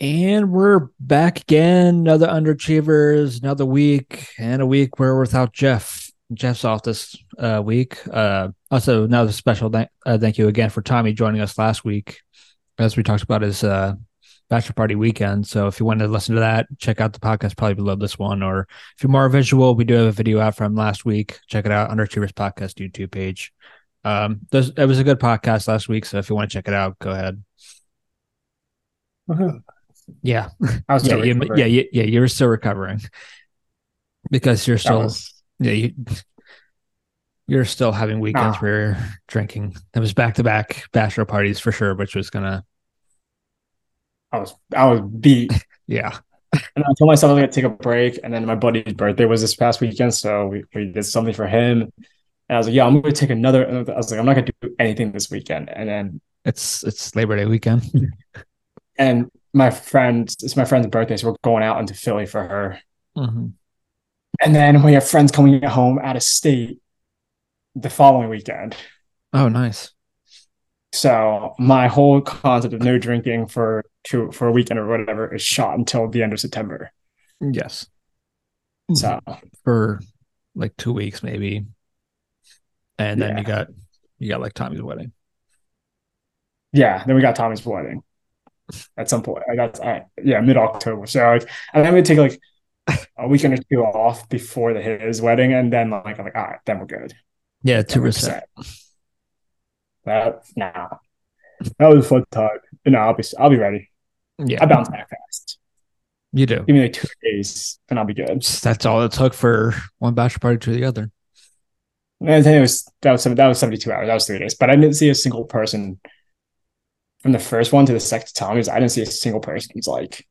And we're back again. Another underachievers, another week, and a week where we're without Jeff. Jeff's off this uh, week. Uh, also, another special th- uh, thank you again for Tommy joining us last week, as we talked about his uh, bachelor party weekend. So, if you want to listen to that, check out the podcast probably below this one. Or if you're more visual, we do have a video out from last week. Check it out, Underachievers Podcast YouTube page. Um, it was a good podcast last week, so if you want to check it out, go ahead. Uh-huh. Yeah, I was yeah, still you, yeah, yeah, yeah. You're still recovering because you're still, was- yeah, you, you're still having weekends Ah. where you're drinking. It was back to back bachelor parties for sure, which was gonna, I was I was beat. yeah, And I told myself I was gonna take a break. And then my buddy's birthday was this past weekend, so we, we did something for him. And I was like, yeah, I'm gonna take another. I was like, I'm not gonna do anything this weekend. And then it's it's Labor Day weekend. and my friend, it's my friend's birthday, so we're going out into Philly for her. Mhm. And then we have friends coming home out of state the following weekend. Oh, nice. So my whole concept of no drinking for two for a weekend or whatever is shot until the end of September. Yes, So for like two weeks maybe, and then Yeah. you got you got like Tommy's wedding. yeah, then we got Tommy's wedding at some point. I got I, yeah, mid October. So like, and then we take like a weekend or two off before the his wedding, and then like I'm like, all right, then we're good. Yeah, two percent. That nah, that was a fun time. No, I'll be I'll be ready. Yeah, I bounce back fast. you do. Give me like two days, and I'll be good. That's all it took for one bachelor party to the other. And it was that was that was seventy two hours. That was three days, but I didn't see a single person from the first one to the second time. I didn't see a single person who's like,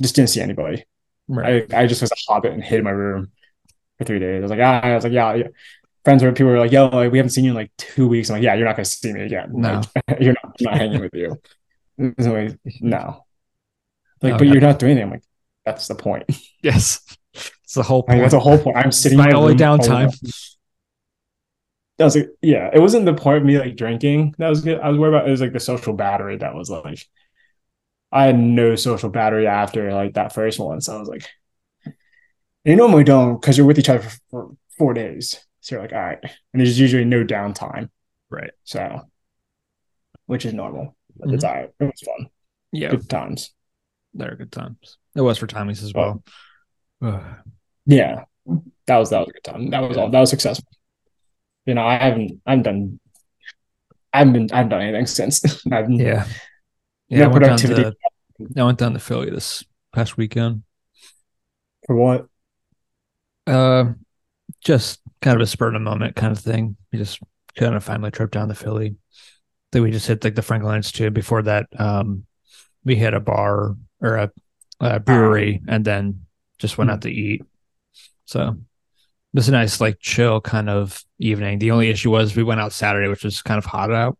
just didn't see anybody. Right. I, I just was a hobbit and hid in my room for three days. I was like, ah, I was like, yeah, yeah. Friends were people were like, yo, like, we haven't seen you in like two weeks. I'm like, yeah, you're not gonna see me again. No. Like, you're not, not hanging with you. So, like, no. Like, but you're not doing anything. I'm like, that's the point. Yes, it's the whole point. that's the whole point. I'm sitting. my in only downtime. That was like, yeah, it wasn't the point of me like drinking. That was good. I was worried about it was like the social battery that was like, I had no social battery after like that first one. So I was like, you normally don't because you're with each other for, for four days. So you're like, all right. And there's usually no downtime. Right. So, which is normal. But Mhm. it's all right. It was fun. Yeah, Good times. they're good times. It was for Tommy's as well. Ugh. Yeah. That was, that was a good time. That was all. That was successful. You know, I haven't, I haven't done, I haven't been, I haven't done anything since. Yeah, yeah. No I went down productivity. to I went down to Philly this past weekend. For what? Uh, just kind of a spur of the moment kind of thing. We just kind of family trip down to Philly. Then we just hit like the Franklin Institute. Before that, um, we hit a bar or a, a brewery, and then just went out to eat. So it was a nice, like, chill kind of evening. The only issue was we went out Saturday, which was kind of hot out.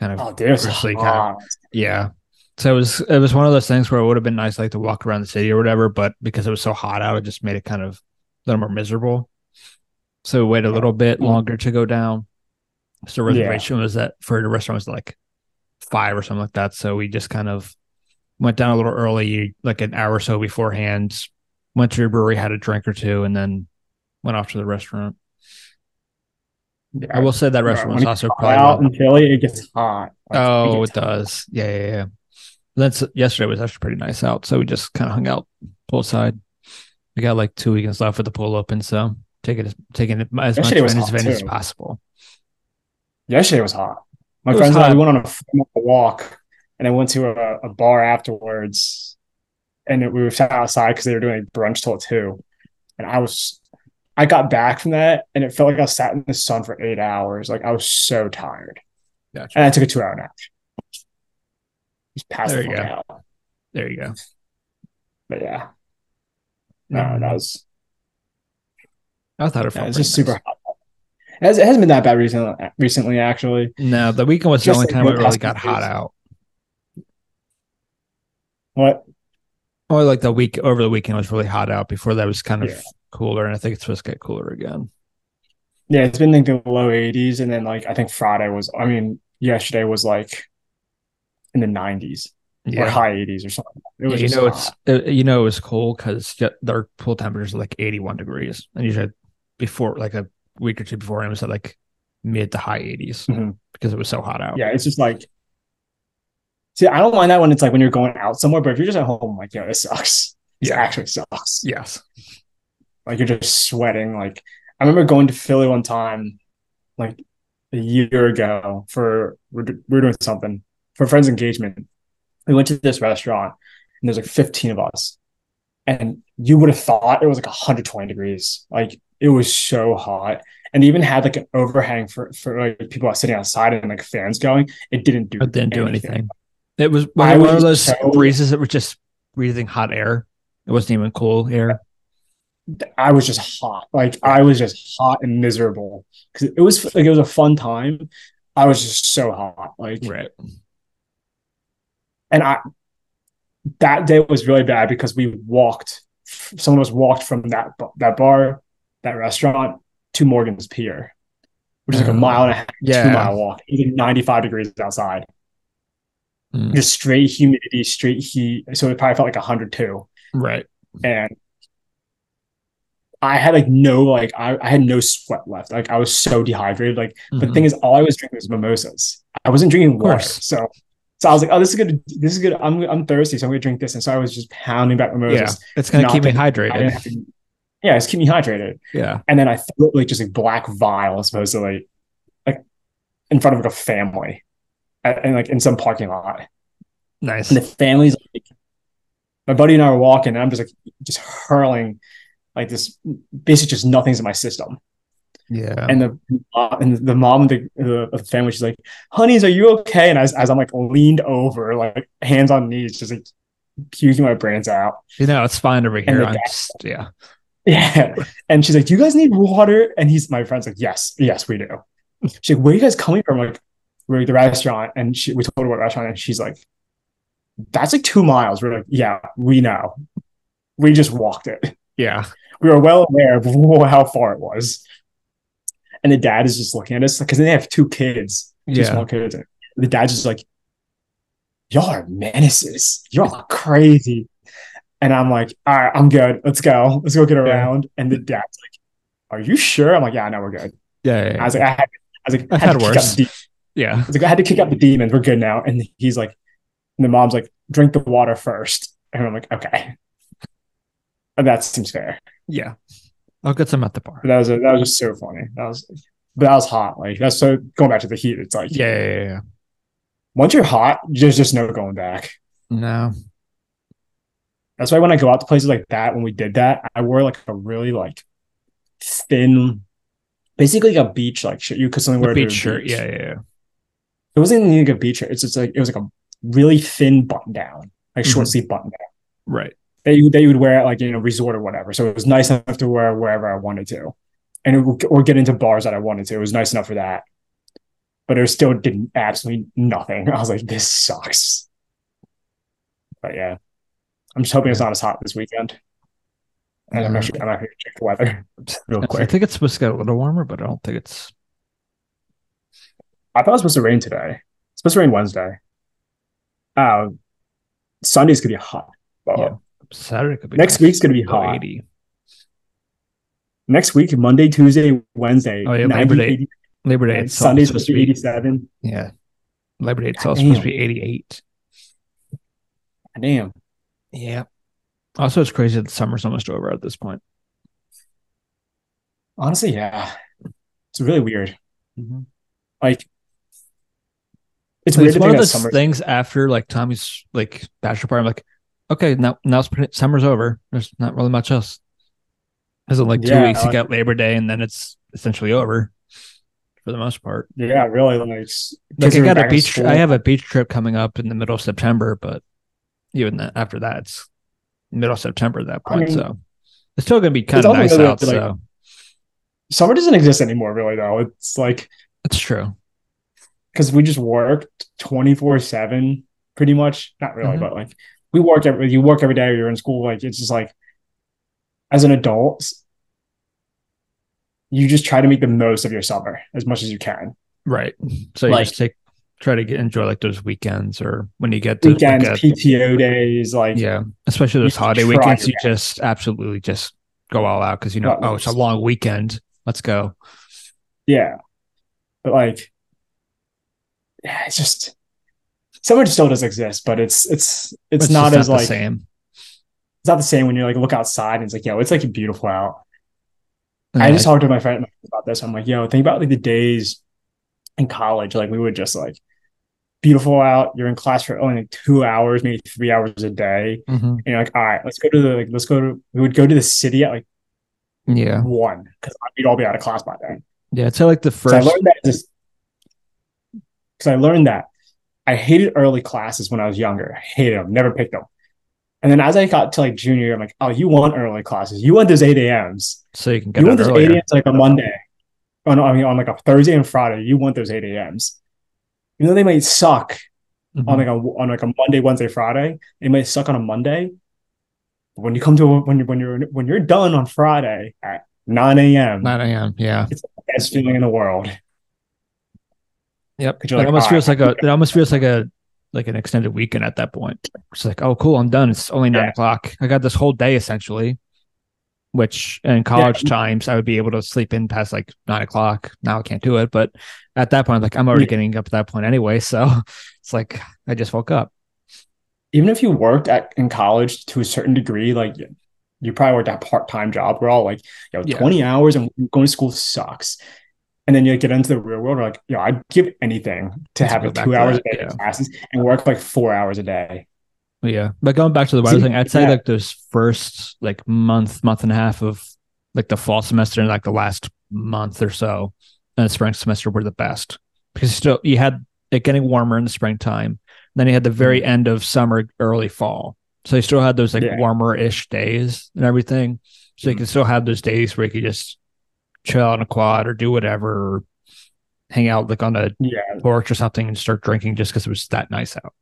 Kind of Oh, dude, kind hot. yeah. So it was it was one of those things where it would have been nice like to walk around the city or whatever, but because it was so hot out, it just made it kind of a little more miserable. So we waited a little bit longer to go down. So Yeah. reservation was that for the restaurant was like five or something like that. So we just kind of went down a little early, like an hour or so beforehand, went to your brewery, had a drink or two, and then went off to the restaurant. Yeah. I will say that restaurant was also probably out in Philly, it gets hot. Like, Oh, it hot. does. Yeah, yeah, yeah. That's yesterday was actually pretty nice out, so we just kind of hung out poolside. We got like two weekends left with the pool open, so taking it as taking it as Yesterday much as hot, advantage as possible. Yesterday was hot. My It friends and I we went on a, walk, and I went to a, a bar afterwards, and we were sat outside because they were doing brunch till two, and I was, I got back from that, and it felt like I sat in the sun for eight hours. Like I was so tired, Gotcha. and I took a two-hour nap. Just passed There the you go. out. There you go. But yeah, no, Mhm. that was I thought it yeah, felt it's pretty just super hot. It, has, it hasn't been that bad recently. Recently, actually, No, the weekend was the only like time it really got hot out. what? Like the week over the weekend was really hot out. Before that was kind of Yeah. cooler, and I think it's supposed to get cooler again. Yeah, it's been like the low 80s, and then like I think Friday was. I mean, yesterday was like in the 90s. or high 80s or something. It was you just know it's hot. uh, you know it was cold because their pool temperatures are like 81 degrees, and usually before like a week or two before, it was at like mid to high 80s Mhm. because it was so hot out. yeah, it's just like. See, I don't mind that when it's like when you're going out somewhere, but if you're just at home, like, yo, this sucks. This Yeah. actually sucks. Yes. Like you're just sweating. Like I remember going to Philly one time, like a year ago for we we're, we were doing something for a friend's engagement. We went to this restaurant and there's like 15 of us. And you would have thought it was like 120 degrees. Like it was so hot. And even had like an overhang for, for like people sitting outside and like fans going. It didn't do It didn't do anything. It was I one, of those so- breezes that were just breathing hot air. It wasn't even cool air. I was just hot. Like I was just hot and miserable because it was like it was a fun time. I was just so hot. Like Right. and I that day was really bad because we walked. Someone was walked from that that bar, that restaurant to Morgan's Pier, which is like a Oh, mile and a half, yeah. two mile walk. It was like 95 degrees outside, Mm, just straight humidity, straight heat. So it probably felt like 102. right. and I had like no like I, I had no sweat left. Like I was so dehydrated. Like the Mhm. thing is, all I was drinking was mimosas. I wasn't drinking water. So so I was like, oh, this is good. This is good. I'm I'm thirsty, so I'm gonna drink this. And so I was just pounding back mimosas. yeah, it's gonna keep me that- I didn't hydrated. to- yeah, it's keep me hydrated. Yeah. And then I threw like just a black vial supposedly like in front of like a family. And, and like in some parking lot. Nice. And the family's like, my buddy and I were walking, and I'm just like, just hurling like this, basically just nothing's in my system. Yeah. And the uh, and the mom of the, of the family, she's like, "Honeys, are you okay?" And as, as I'm like leaned over, like hands on knees, just like puking my brains out. you know, it's fine over here. I'm dad- just, yeah. Yeah. And she's like, Do you guys need water? And he's my friend's like, Yes, yes, we do. She's like, Where are you guys coming from? Like, we're at the restaurant. And she we told her what restaurant, and she's like, That's like two miles. We're like, Yeah, we know. We just walked it. Yeah. We were well aware of how far it was. And the dad is just looking at us because they have two kids, two Yeah. small kids. The dad's just like, Y'all are menaces. Y'all are crazy. And I'm like, all right, I'm good. Let's go. Let's go get around. And the dad's like, Are you sure? I'm like, Yeah, I know we're good. Yeah. yeah, I was like, I had, I was like, I've I had to kick worse. Yeah. I like, I had to kick out the demons. We're good now. And he's like, and the mom's like, drink the water first. And I'm like, okay. And that seems fair. Yeah. I'll get some at the bar. But that was that was just so funny. That was but that was hot. Like that's so going back to the heat, it's like Yeah. Yeah. yeah, once you're hot, there's just no going back. No. That's why when I go out to places like that, when we did that, I wore like a really like thin, basically like a beach like shirt. You could something wear to beach shirt. beach. Yeah. Yeah. yeah. It wasn't even like a beach shirt. It's just like it was like a really thin button down, like short Mhm. sleeve button down. Right. That you that you would wear at like you know resort or whatever. So it was nice enough to wear wherever I wanted to, and it, would- or get into bars that I wanted to. It was nice enough for that, but it still did absolutely nothing. I was like, this sucks. But yeah, I'm just hoping it's not as hot this weekend. And I'm Mhm. actually I'm not going to check the weather real quick. I think it's supposed to get a little warmer, but I don't think it's. I thought it was supposed to rain today. It's supposed to rain Wednesday. Uh, Sunday's gonna be hot. Yeah. Saturday could be Next week's gonna be hot. 80. Next week, Monday, Tuesday, Wednesday, Oh, yeah, 90, Labor Day. 80, Labor Day. It's Sunday's supposed to be 87. Yeah. Labor Day itself Damn. supposed to be 88. Damn. Yeah. Also, it's crazy that summer's almost over at this point. Honestly, yeah. It's really weird. Like, it's It's, weird to one of those summer. things after like Tommy's like bachelor party. I'm like, okay, now now it's pretty, summer's over. There's not really much else. There's like two Yeah, weeks to like- get Labor Day, and then it's essentially over for the most part. Yeah, really. Like, Like I got a beach. I have a beach trip coming up in the middle of September, but even that, after that, it's middle of September at that I point. mean, so it's still gonna be kind of nice out. like- so Summer doesn't exist anymore, really, though. It's like, it's true. Because we just worked 24 7 pretty much. Not really, Mhm. but like, we work every, you work every day, you're in school. Like, it's just like, as an adult, you just try to make the most of your summer as much as you can. Right. So you Like- just take try to get, enjoy like those weekends or when you get to weekends, like a- PTO days, like yeah, especially those holiday weekends, you just absolutely just go all out because you know, oh, it's a long weekend. Let's go. yeah. But like, it's just summer still does exist, but it's it's it's, not as the like same. it's not the same when you like look outside and it's like, yo, it's like beautiful out. And I just talked to my friend about this. I'm like, yo, think about like the days in college. Like we would just like beautiful out. You're in class for only like two hours, maybe three hours a day. mhm. And you're like, all right, let's go to the like, let's go to. We would go to the city at like yeah, one because we'd all be out of class by then. yeah. It's like the So I first. learned that just because I learned that I hated early classes when I was younger. I hated them, never picked them. And then as I got to like junior, year, I'm like, oh, you want early classes? You want those eight a.m.s? so you can get You want those earlier. eight a.m.s like a Monday? Oh no, I mean on like a Thursday and Friday. You want those eight a.m.s? Even though they might suck Mhm. on like a on like a Monday, Wednesday, Friday, They might suck on a Monday. But when you come to when you when you're when you're done on Friday at nine a.m., 9 a.m. Yeah. it's the best feeling in the world. Yep. It like, almost "All feels like a. It almost feels like a like an extended weekend at that point. It's like, oh, cool, I'm done. It's only nine Yeah. o'clock. I got this whole day essentially. Which in college times I would be able to sleep in past like nine o'clock. Now I can't do it, but at that point, like I'm already Yeah. getting up at that point anyway. So it's like I just woke up. even if you worked at in college to a certain degree, like you probably worked at a part-time job, we're all like, yo, Yeah. 20 hours and going to school sucks. And then you get into the real world, like, yo, I'd give anything to To have back two hours that, a day yeah. of classes and work like four hours a day. Yeah, but going back to the weather thing, I'd say yeah. like those first like month, month and a half of like the fall semester and like the last month or so and the spring semester were the best because you still you had it getting warmer in the springtime. Then you had the very end of summer, early fall, so you still had those like Yeah. warmer ish days and everything. So you Mhm. can still have those days where you could just chill on a quad or do whatever, or hang out like on a Yeah. porch or something and start drinking just because it was that nice out.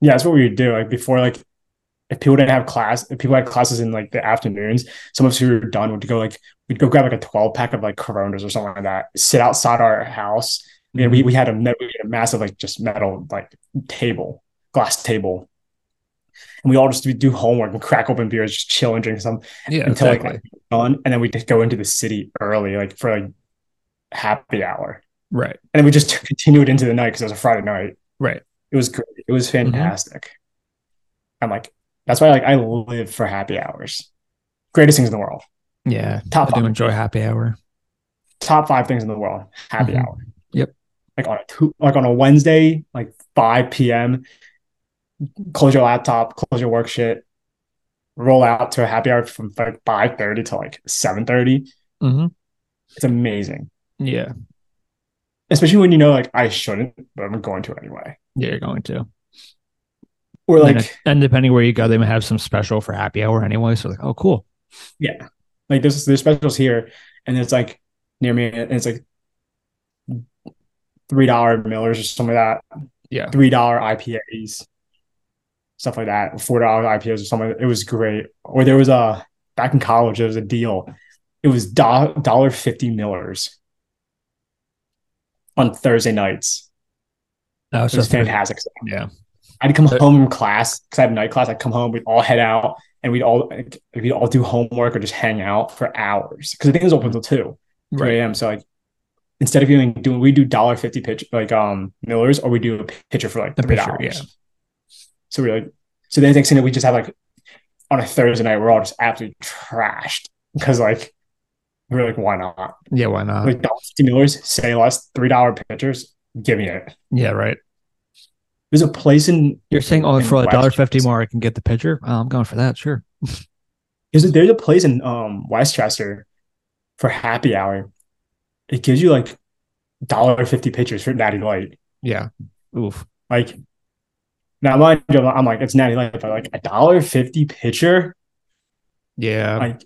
Yeah, that's what we would do. Like before, like if people didn't have class, if people had classes in like the afternoons, some of us who were done would go like we'd go grab like a 12 pack of like coronas or something like that, sit outside our house. And we, mm-hmm. we had a we had a massive like just metal like table, glass table. And we all just do homework and crack open beers, just chill and drink some Yeah, until exactly. like done. And then we just go into the city early, like for like happy hour. right, And then we just continued into the night because it was a Friday night. right. It was great. It was Mm-hmm. fantastic. I'm like, that's why like I live for happy hours. Greatest things in the world. Yeah, Top I do enjoy happy hour. Top five things in the world. Happy Mhm. hour. Yep. Like on a two, like on a Wednesday, like 5 p.m. Close your laptop, close your work shit, roll out to a happy hour from like 5:30 to like 7:30. Mm-hmm. It's amazing. Yeah, Especially when you know like I shouldn't, but I'm going to anyway. yeah, you're going to. Or like it- and depending where you go, they might have some special for happy hour anyway. So like, oh, cool. Yeah. Like there's there's specials here, and it's like near me, and it's like three dollar Millers or something like that, Yeah, three dollar IPAs, stuff like that, four dollar IPAs or something. It was great. Or there was a back in college, there was a deal. It was dollar fifty Millers on Thursday nights. that was was just fantastic. Yeah, I'd come home from class because I have night class. I'd come home, we'd all head out, and we'd all we'd all do homework or just hang out for hours because I think it was open until two, right. a.m. So like instead of doing doing we do dollar fifty pitch like um Millers or we do a pitcher for like A three dollars. yeah. So we're like, so then next thing that we just have like on a Thursday night we're all just absolutely trashed because like we're like why not Yeah, why not? like dollar fifty Millers say less three dollar pitchers give me it. yeah, right. There's a place in You're saying, oh, for a dollar fifty more, I can get the pitcher. Oh, I'm going for that. Sure. There's a, there's a place in um Westchester for happy hour. It gives you like dollar fifty pitchers for Natty Light. Yeah. Oof. Like now, mind you, I'm like it's Natty Light, but like a dollar fifty pitcher, Yeah. like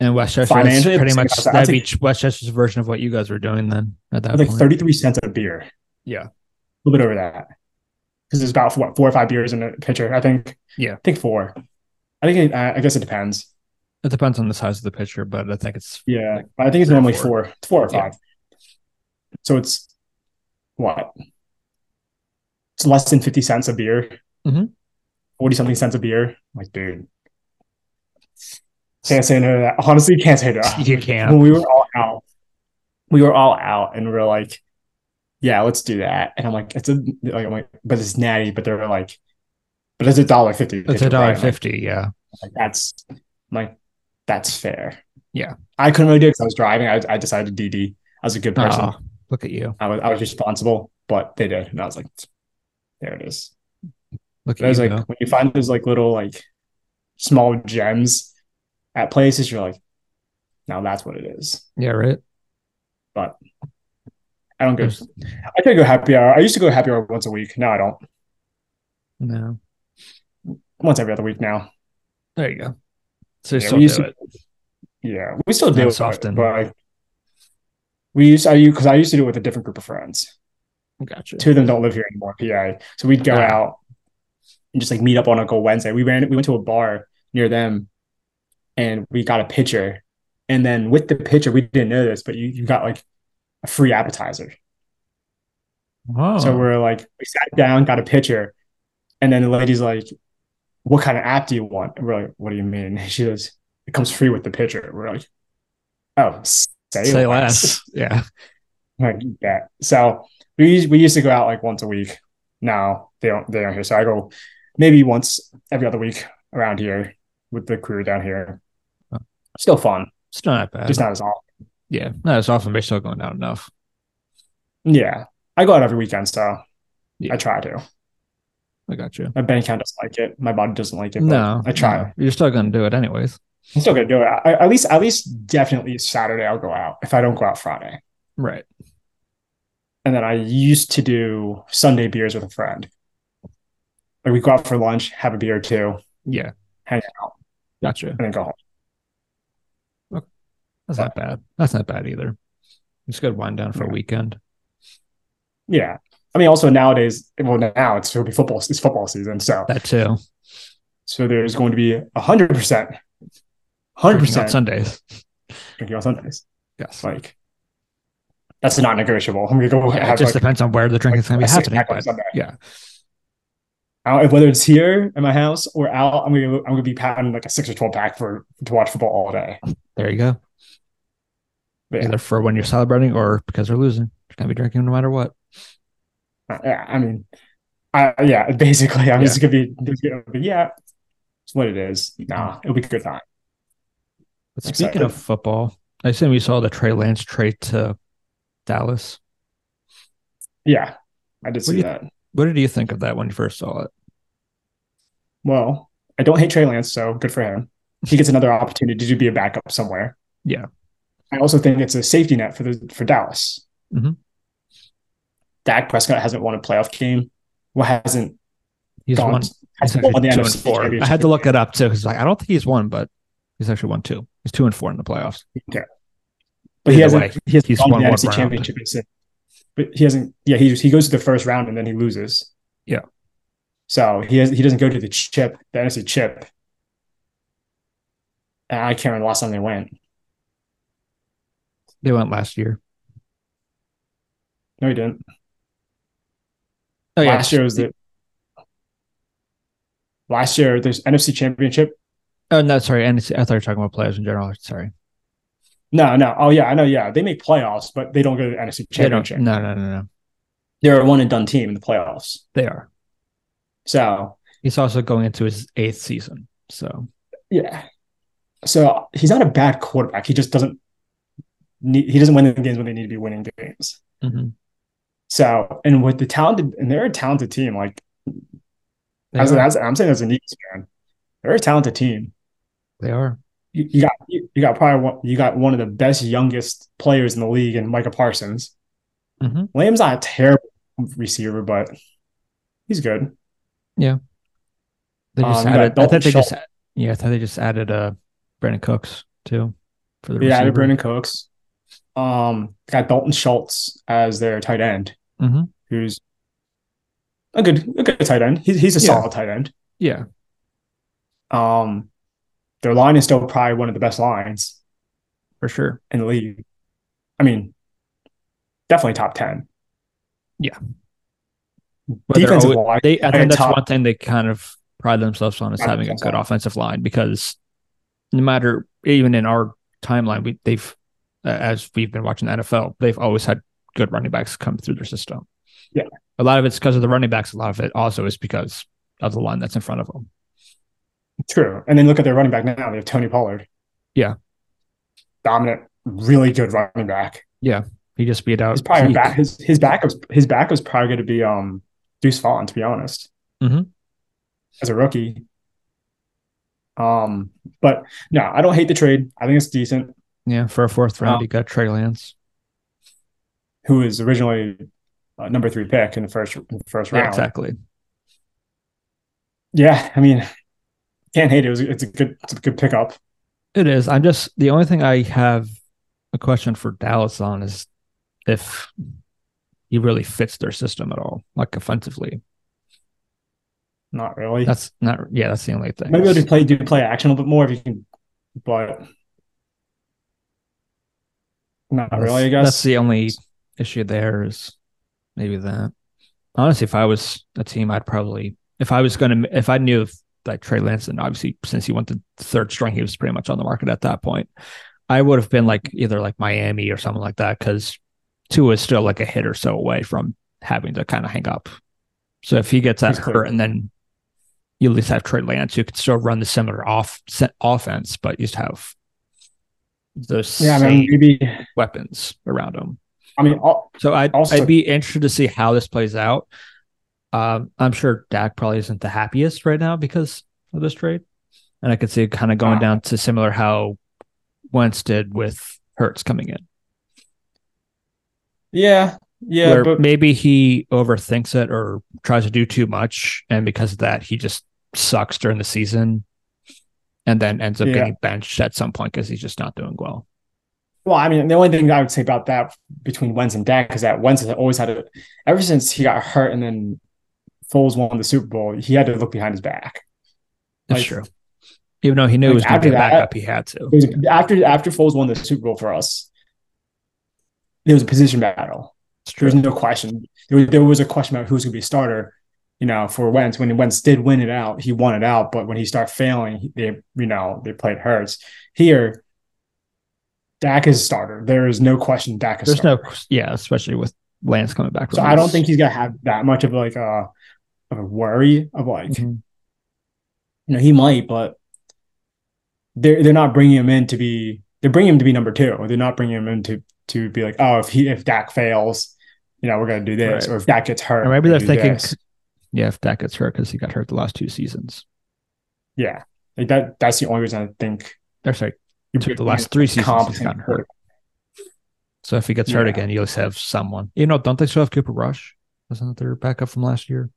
and Westchester, financially, pretty much like- that'd that's be Westchester's version of what you guys were doing then at that like point. thirty three cents a beer, Yeah. a little bit over that, because it's about what four or five beers in a pitcher. I think. Yeah. I think four. I think it, I guess it depends. It depends on the size of the pitcher, but I think it's Yeah, but I think it's normally four. four, It's four or Yeah. five. So it's what it's less than 50 cents a beer, Mhm. 40 something cents a beer. I'm like, dude, can't say no to that. Honestly, can't say no. You can't. When we were all out, we were all out and we are like, yeah, let's do that. And I'm like, it's a, like, I'm like, but it's natty, but they're like, but it's a dollar fifty. It's a dollar fifty. Yeah. Like, that's I'm like, that's fair. Yeah. I couldn't really do it because I was driving. I, I decided to DD. I was a good person. Oh, look at you. I was I was responsible, but they did, and I was like, there it is. Look at I was you. like, when you find those like little like small gems at places, you're like, now that's what it is. yeah. Right. But I don't go. I could go happy hour. I used to go happy hour once a week. Now I don't. No. Once every other week now. There you go. So you Yeah, still we to- it. Yeah, we still do Not it, often. but like, we used I because I used to do it with a different group of friends. Gotcha. Two of them don't live here anymore, PA. So we'd go out and just like meet up on a Wednesday. We ran we went to a bar near them and we got a pitcher. And then with the pitcher, we didn't know this, but you, you got like a free appetizer. Oh. So we're like, we sat down, got a pitcher, and then the lady's like, What kind of app do you want? And we're like, What do you mean? She goes, It comes free with the pitcher. We're like, Oh, say, say less. less. Yeah. like that. So we used, we used to go out like once a week. Now they don't they don't here. So I go maybe once every other week around here with the crew down here. Still fun, It's not bad. just not as often. yeah. Not as often, but still going down enough. Yeah, I go out every weekend, so Yeah. I try to. I got you. My bank account doesn't like it. My body doesn't like it. No, I try. no. You're still gonna do it anyways. I'm still gonna do it. I, at least, at least, definitely Saturday I'll go out. If I don't go out Friday, Right. And then I used to do Sunday beers with a friend. Like we go out for lunch, have a beer or two, Yeah. hang out, Gotcha. and then go home. That's not bad. That's not bad either. It's good wind down for a weekend. Yeah. I mean, also nowadays, well, now it's it'll be football. It's football season, so That too. so there's going to be a hundred percent, hundred percent Sundays. drinking on Sundays. Yes. Like that's not negotiable. I'm gonna go Yeah, it just like, depends on where the drink is gonna be happening. But yeah. Don't- whether it's here in my house or out, I'm gonna I'm gonna be pounding like a six or twelve pack for to watch football all day. There you go. But yeah, Either for when you're celebrating or because they're losing. You're gonna be drinking no matter what. uh, yeah. I mean, I yeah. Basically, I'm just gonna be, just gonna be yeah. It's what it is. Nah, it'll be a good time. But speaking of football, I assume you saw the Trey Lance trade to Dallas. Yeah, I did What see you- that. What did you think of that when you first saw it? Well, I don't hate Trey Lance, so good for him. He gets another opportunity to be a backup somewhere. Yeah. I also think it's a safety net for the for Dallas. Mhm. Dak Prescott hasn't won a playoff game. Well, hasn't He's gone. won. Won the two and four. I had to look it up too because like I don't think he's won, but he's actually won two. He's two and four in the playoffs. But he hasn't. way, he hasn't he's won the NFC round. championship. But he hasn't. Yeah, he he goes to the first round and then he loses. Yeah. So he has he doesn't go to the chip, the NFC chip. And I can't remember the last time they went. They went last year. No, he didn't. Oh yeah, last year was the last year there's NFC championship. Oh no, sorry. And I thought you were talking about players in general. Sorry. No, no. Oh yeah, I know. Yeah, they make playoffs, but they don't go to the NFC championship. No, no, no, no. They're a one and done team in the playoffs. They are. So He's also going into his eighth season. So yeah. So he's not a bad quarterback. He just doesn't need, he doesn't win the games when they need to be winning games. mhm. So and with the talented and they're a talented team. Like as, as, I'm saying as an Eagles fan, they're a talented team. they are. You, you got you, you got probably one, you got one of the best youngest players in the league in Micah Parsons. Mhm. Lamb's not a terrible receiver, but he's good. Yeah. They just Um, added. I thought they just. Yeah, I thought they just added uh Brandin Cooks too for the Yeah, receiver. added Brandin Cooks. Um, got Dalton Schultz as their tight end, Mhm. who's a good a good tight end. He's he's a Yeah. solid tight end. Yeah, Um, their line is still probably one of the best lines for sure. in the league. I mean, definitely top ten. Yeah. But Defensive always- line, they, I think that's top- one thing they kind of pride themselves on is having a good on. offensive line because no matter even in our timeline, we they've uh, as we've been watching the NFL, they've always had good running backs come through their system. Yeah. a lot of it's because of the running backs. A lot of it also is because of the line that's in front of them. True. And then look at their running back now. They have Tony Pollard. Yeah. Dominant, really good running back. Yeah. He just beat out. His probably back his his back was his back was probably going to be um Deuce Vaughn, to be honest. Mm-hmm. As a rookie. Um, but no, I don't hate the trade. I think it's decent. Yeah, for a fourth round, Um, he got Trey Lance. Who was originally uh, number three pick in the first in the first Yeah, round. exactly. Yeah, I mean, can't hate it. it was, it's a good it's a good pickup. It is. I'm just the only thing I have a question for Dallas on is if he really fits their system at all, like offensively. Not really. That's not. Yeah, that's the only thing. Maybe do play do play action a little bit more if you can, but not That's- really. I guess that's the only issue. There is maybe that. Honestly, if I was a team, I'd probably if I was going to if I knew if like Trey Lance and obviously since he went to third string, he was pretty much on the market at that point. I would have been like either like Miami or something like that because Tua is still like a hit or so away from having to kind of hang up. So if he gets that He's hurt and then you at least have Trey Lance, who could still run the similar off offense, but you just have those yeah. I mean, maybe. weapons around him. I mean, So I'd Also- I'd be interested to see how this plays out. Um, I'm sure Dak probably isn't the happiest right now because of this trade, and I could see it kind of going down to similar how Wentz did with Hurts coming in, yeah, yeah, where but maybe he overthinks it or tries to do too much, and because of that, he just sucks during the season, and then ends up Yeah. getting benched at some point because he's just not doing well. well, I mean, the only thing I would say about that between Wentz and Dak is that Wentz has always had it ever since he got hurt and then Foles won the Super Bowl. He had to look behind his back. That's Like- true. Even though he knew like it was going to get back up, he had to. Was after after Foles won the Super Bowl for us. There was a position battle. There was no question. There was, there was a question about who's going to be a starter. You know, for Wentz, when Wentz did win it out, he won it out. But when he started failing, they, you know, they played Hurts. Here, Dak is a starter. There is no question Dak is. There's starter. no, yeah, especially with Lance coming back. So I don't think he's gonna have that much of like a of a worry of like Mhm. you know he might, but they're they're not bringing him in to be they're bringing him to be number two. They're not bringing him in to to be like oh if he if Dak fails, you know we're gonna do this Right. or if Dak gets hurt, Or maybe they're thinking, this. yeah, if Dak gets hurt because he got hurt the last two seasons. yeah like that that's the only reason I think Or sorry, two, the last three seasons he's gotten hurt. So if he gets hurt again, you'll have someone. You know, don't they still have Cooper Rush? Wasn't that their backup from last year?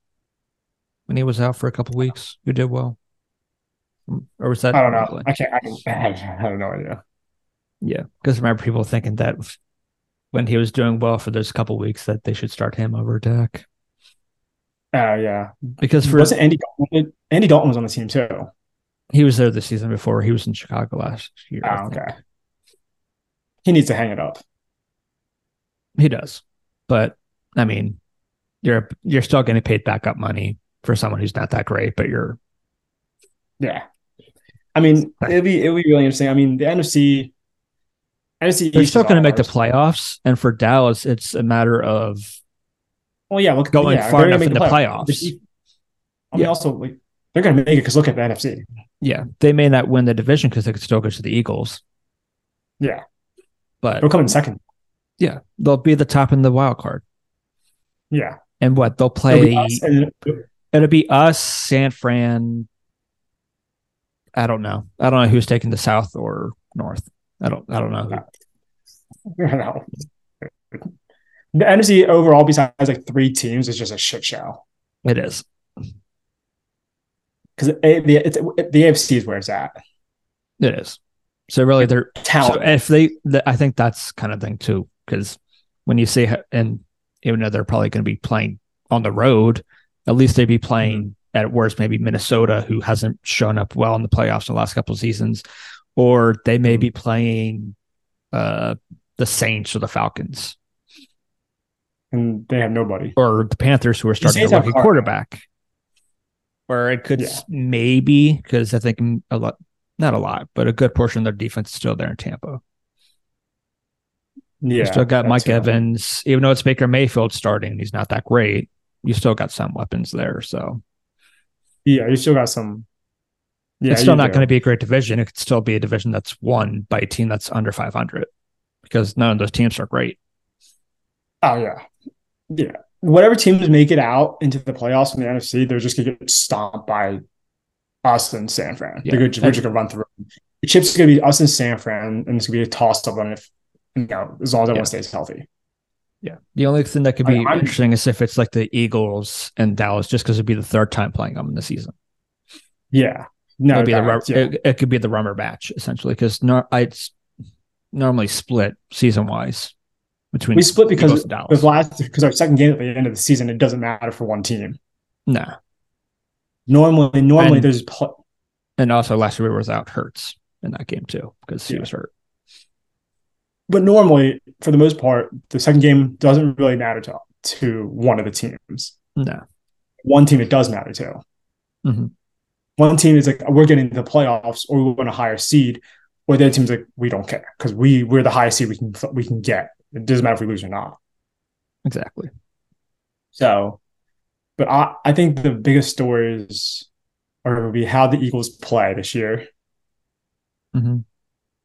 When he was out for a couple weeks, who did well? Or was that? I don't know. I can't. I, don't- I have no idea. Yeah, because remember people thinking that when he was doing well for those couple weeks, that they should start him over Dak. Uh, yeah. Because for Wasn't Andy Dalton? Andy Dalton was on the team too. he was there the season before. He was in Chicago last year. Oh, okay. He needs to hang it up. He does, but I mean, you're you're still getting paid backup money for someone who's not that great, but you're Yeah. I mean, it'd be it'd be really interesting. I mean, the NFC NFC they're East still going to make the playoffs, and for Dallas, it's a matter of Well, yeah, look going yeah, far enough in the playoffs. The- I mean, Yeah. also like they're going to make it because look at the NFC. yeah, they may not win the division because they could still go to the Eagles, Yeah, but they'll come in second. yeah, they'll be the top in the wild card. Yeah, And what they'll play, be us and- it'll be us, San Fran. I don't know. I don't know who's taking the South or North. I don't. I don't know. Who. I don't know. The NFC overall, besides like three teams, is just a shit show. It is. Because the it's, the AFC is where it's at. It is. So really, they're So Talent. if they, th- I think that's kind of thing too, because when you see, and even though they're probably going to be playing on the road, at least they'd be playing at worst maybe Minnesota, who hasn't shown up well in the playoffs in the last couple of seasons, or they may be playing uh, the Saints or the Falcons. and they have nobody. Or the Panthers, who are starting a rookie quarterback. Or it could Yeah. maybe because I think a lot, not a lot, but a good portion of their defense is still there in Tampa. Yeah, You still got Mike. Evans, even though it's Baker Mayfield starting, he's not that great. You still got some weapons there, so Yeah, you still got some. Yeah, it's still not going to be a great division. It could still be a division that's won by a team that's under 500 because none of those teams are great. Oh yeah, yeah. Whatever teams make it out into the playoffs in the NFC, they're just gonna get stomped by us and San Fran. Yeah. They're we're just gonna run through. The chips gonna be us and San Fran, and it's gonna be a toss up on if you know as long as everyone Yeah. stays healthy. Yeah. The only thing that could be I'm- interesting is if it's like the Eagles and Dallas, just because it'd be the third time playing them in the season. Yeah, no, It'd be the rum- yeah. it, it could be the rummer match essentially because no, I'd normally split season wise between we split because with last because our second game at the end of the season, it doesn't matter for one team. Nah. Normally, normally And- there's pl- And also last year we was out Hurts in that game too because he Yeah. was hurt. But normally for the most part, the second game doesn't really matter to to one of the teams. No. One team it does matter to. Mhm. One team is like we're getting to the playoffs, or we want a higher seed, or the other team's like we don't care because we we're the highest seed we can we can get. It doesn't matter if we lose or not. Exactly. So, but I I think the biggest stories are going to be how the Eagles play this year, Mhm.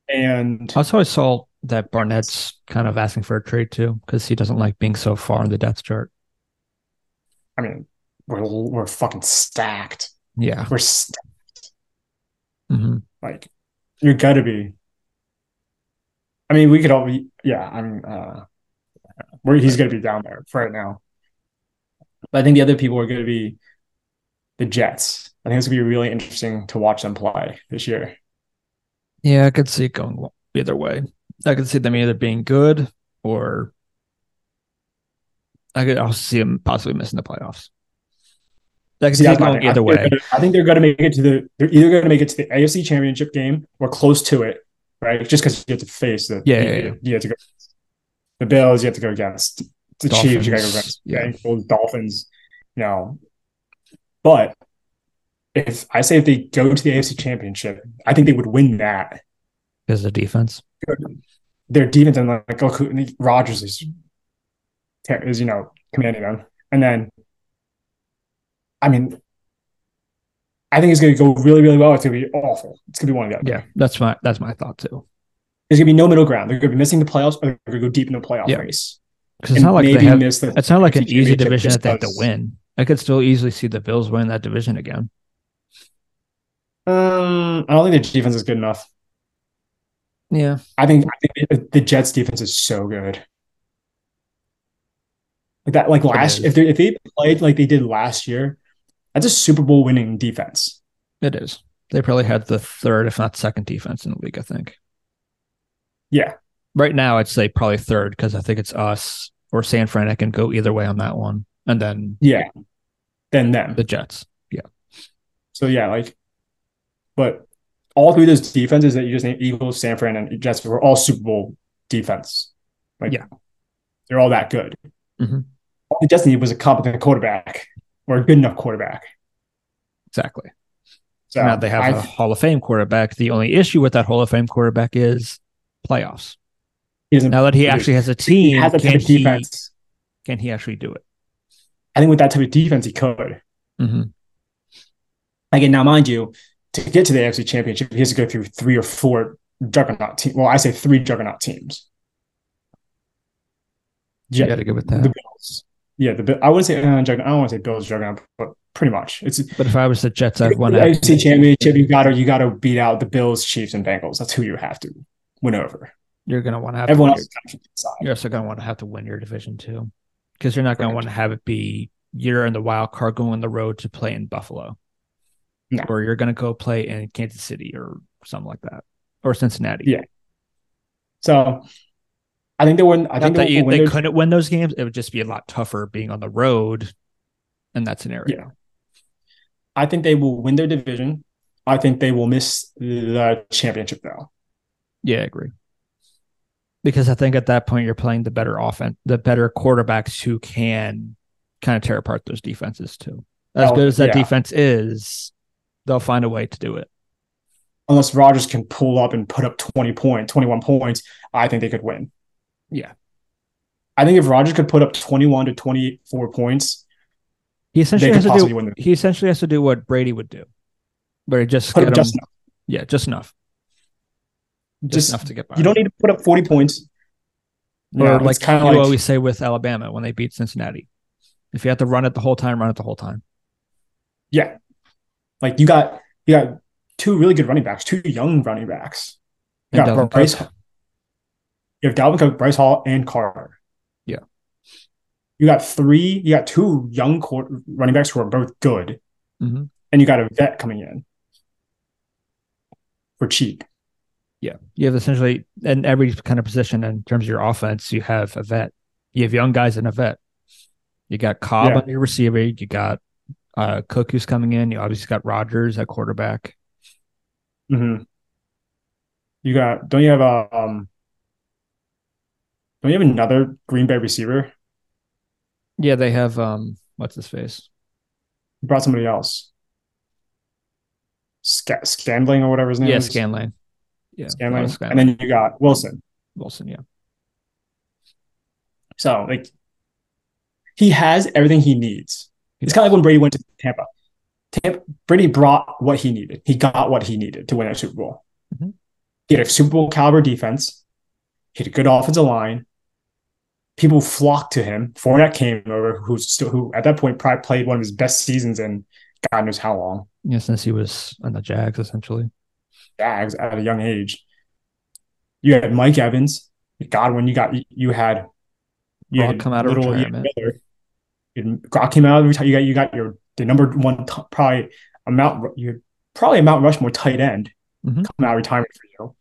and Also, I saw that Barnett's kind of asking for a trade too because he doesn't like being so far in the depth chart. I mean we're we're fucking stacked. Yeah. We're st- hmm like you're gonna be. I mean, we could all be. Yeah, I'm. uh Where he's gonna be down there for right now. But I think the other people are gonna be the Jets. I think it's gonna be really interesting to watch them play this year. Yeah, I could see it going either way. I could see them either being good or I could also see them possibly missing the playoffs. I could see, it going. I either they're way. gonna- I think they're gonna make it to the. They're either gonna make it to the AFC Championship game or close to it, right? Just because you have to face the. Yeah, you, yeah, yeah. You have to go. The Bills, you have to go against the Chiefs. You got to go Dolphins, against yeah. Bengals, Dolphins. You know, but if I say if they go to the AFC Championship, I think they would win that. Because of the defense. Their defense and like Rodgers is is you know commanding them, and then I mean, I think it's going to go really, really well. It's going to be awful. It's going to be one of the other. Yeah, that's my that's my thought too. There's going to be no middle ground. They're going to be missing the playoffs, or they're going to go deep in the playoff Yeah. race. Because it's not like they have miss the it's not like an easy division that they have to win. I could still easily see the Bills win that division again. Um, I don't think the defense is good enough. Yeah. I think, I think the Jets defense is so good. Like that, like last if they if they played like they did last year, that's a Super Bowl winning defense. It is. They probably had the third, if not second defense in the league, I think. Yeah, Right now, I'd say probably third because I think it's us or San Fran. I can go either way on that one. And then yeah. Then them. the Jets. Yeah. So yeah, like, but all three of those defenses that you just named, Eagles, San Fran, and Jets, were all Super Bowl defense. Like, Yeah. they're all that good. Mhm. All Jets needed was a competent quarterback or a good enough quarterback. Exactly. So now they have a Hall of Fame quarterback. The only issue with that Hall of Fame quarterback is playoffs. Now that he actually has a team, has can he, defense. can he actually do it? I think with that type of defense, he could. hmm Again, now mind you, to get to the AFC Championship, he has to go through three or four juggernaut teams. Well, I say three juggernaut teams. You got to go with the that. Bills. Yeah, the I wouldn't say uh, juggernaut. I don't want to say Bills juggernaut, but pretty much it's But if I was the Jets, I'd the want to. AFC Championship. You gotta you gotta beat out the Bills, Chiefs, and Bengals. That's who you have to win over. You're going to want to have Everyone to else is you're also going to want to have to win your division too, because you're not going to Correct. want to have it be you're in the wild card going on the road to play in Buffalo, No. or you're going to go play in Kansas City or something like that, or Cincinnati. Yeah. So I think they win. I Not think that they, you, they couldn't win those games. It would just be a lot tougher being on the road in that scenario. Yeah. I think they will win their division. I think they will miss the championship though. Yeah, I agree. because I think at that point you're playing the better offense, the better quarterbacks who can kind of tear apart those defenses too. As Oh, good as that yeah. defense is, they'll find a way to do it. Unless Rodgers can pull up and put up 20 points, 21 points, I think they could win. Yeah. I think if Rodgers could put up 21 to 24 points, He essentially has to do. He essentially has to do what Brady would do, but he just him- just enough. yeah, just enough, just, Just enough to get by. you don't need to put up 40 points. or Yeah, like kind of like always say with Alabama when they beat Cincinnati, if you have to run it the whole time, run it the whole time. yeah. Like you got you got two really good running backs, two young running backs. You And got Dalvin Bryce Cook. You have Dalvin Cook, Breece Hall, and Carter. Yeah. You got three, you got two young running backs who are both good, Mhm. and you got a vet coming in for cheap. Yeah, you have essentially in every kind of position in terms of your offense, you have a vet. You have young guys and a vet. You got Cobb Yeah. on your receiver. You got uh, Cook who's coming in. You obviously got Rodgers at quarterback. Mm-hmm. You got don't you have a um don't you have another Green Bay receiver? Yeah, they have um, what's his face? You brought somebody else. Sca- Scandling or whatever his name Yeah, is. Yeah, Scanling. that And then you got Wilson. Wilson. Yeah, So like he has everything he needs. It's kind of like when Brady went to Tampa. Tampa Brady brought what he needed. He got what he needed to win a Super Bowl. Mhm. He had a Super Bowl caliber defense. He had a good offensive line. People flocked to him. Fournette came over, who's still who at that point probably played one of his best seasons in God knows how long. yeah. Since he was on the Jags, essentially. Jags at a young age. You had Mike Evans, Godwin. You got you had you had come out of little retirement. Miller. Gronk came out every time. You got you got your the number one t- probably a Mount you probably a Mount Rushmore tight end Mhm. come out of retirement for you.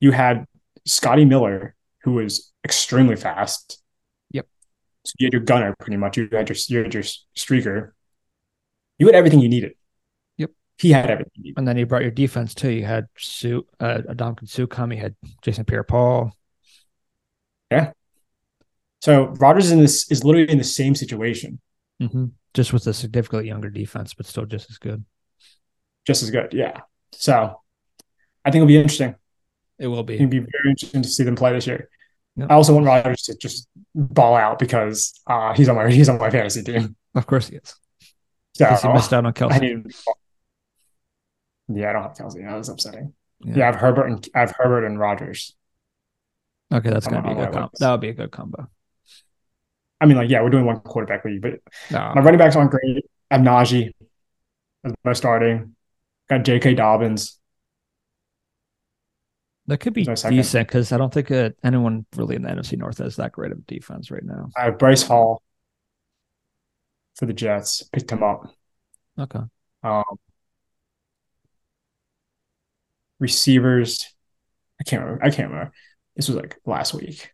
You had Scotty Miller, who was extremely fast. Yep. So you had your gunner pretty much. You had your you had your streaker. You had everything you needed. Yep. He had everything you needed. And then you brought your defense too. You had Suh, uh, Ndamukong Suh come. You had Jason Pierre-Paul. So Rodgers in this is literally in the same situation, Mm-hmm. Just with a significantly younger defense, but still just as good. just as good. Yeah. So I think it'll be interesting. It will be. It'll be very interesting to see them play this year. Yep. I also want Rodgers to just ball out because uh, he's on my he's on my fantasy team. Of course he is. So he missed out on I Kelce. need. him to ball. Yeah, I don't have Kelce. That was upsetting. Yeah. Yeah, I have Herbert and I have Herbert and Rodgers. Okay, that's I'm gonna be a good combo. That would be a good combo. I mean, like, yeah, we're doing one quarterback league, but No, my running backs aren't great. I have Najee as my starting. Got J.K. Dobbins. that could be decent because I don't think uh, anyone really in the NFC North has that great of a defense right now. I have Breece Hall for the Jets. Picked him up. Okay. Um, receivers, I can't remember. I can't remember. This was like last week.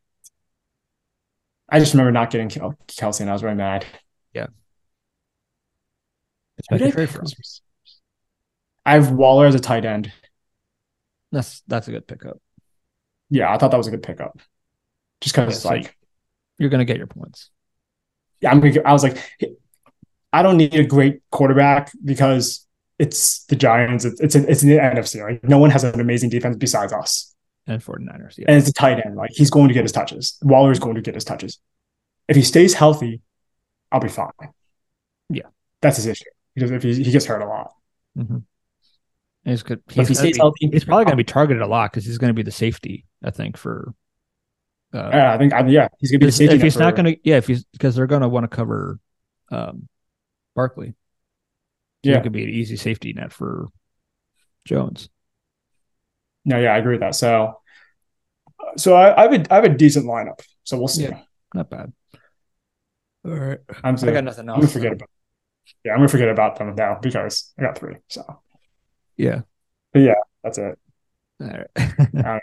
I just remember not getting Kel- Kelce, and I was really mad. It's Who make did a I trade pick for him. I have Waller as a tight end. That's that's a good pickup. Yeah, I thought that was a good pickup. Just because, Yeah, so like, You're gonna get your points. yeah, I'm. Gonna, I was like, I don't need a great quarterback because it's the Giants. It's it's it's in the NFC. Like, no one has an amazing defense besides us. And 49ers. Yeah. and it's a tight end. Like he's going to get his touches. Waller is going to get his touches. If he stays healthy, I'll be fine. Yeah. that's his issue. Because if he, he gets hurt a lot, hmm He's good. but if he stays be, healthy, he's probably gonna be targeted a lot because he's gonna be the safety. I think for. Uh, Yeah, I think I, yeah, he's gonna be the safety. if he's for- not going to, yeah, if he's because they're going to want to cover um, Barkley. So Yeah. it could be an easy safety net for Jones. No, yeah, I agree with that. So, so I, I have a I have a decent lineup. So we'll see. Yeah. Not bad. All right, I'm, I got nothing I'm gonna forget about. Yeah, I'm gonna forget about them now because I got three. So Yeah. Yeah, that's it. All right. don't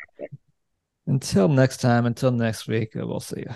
until next time. Until next week. We'll see you.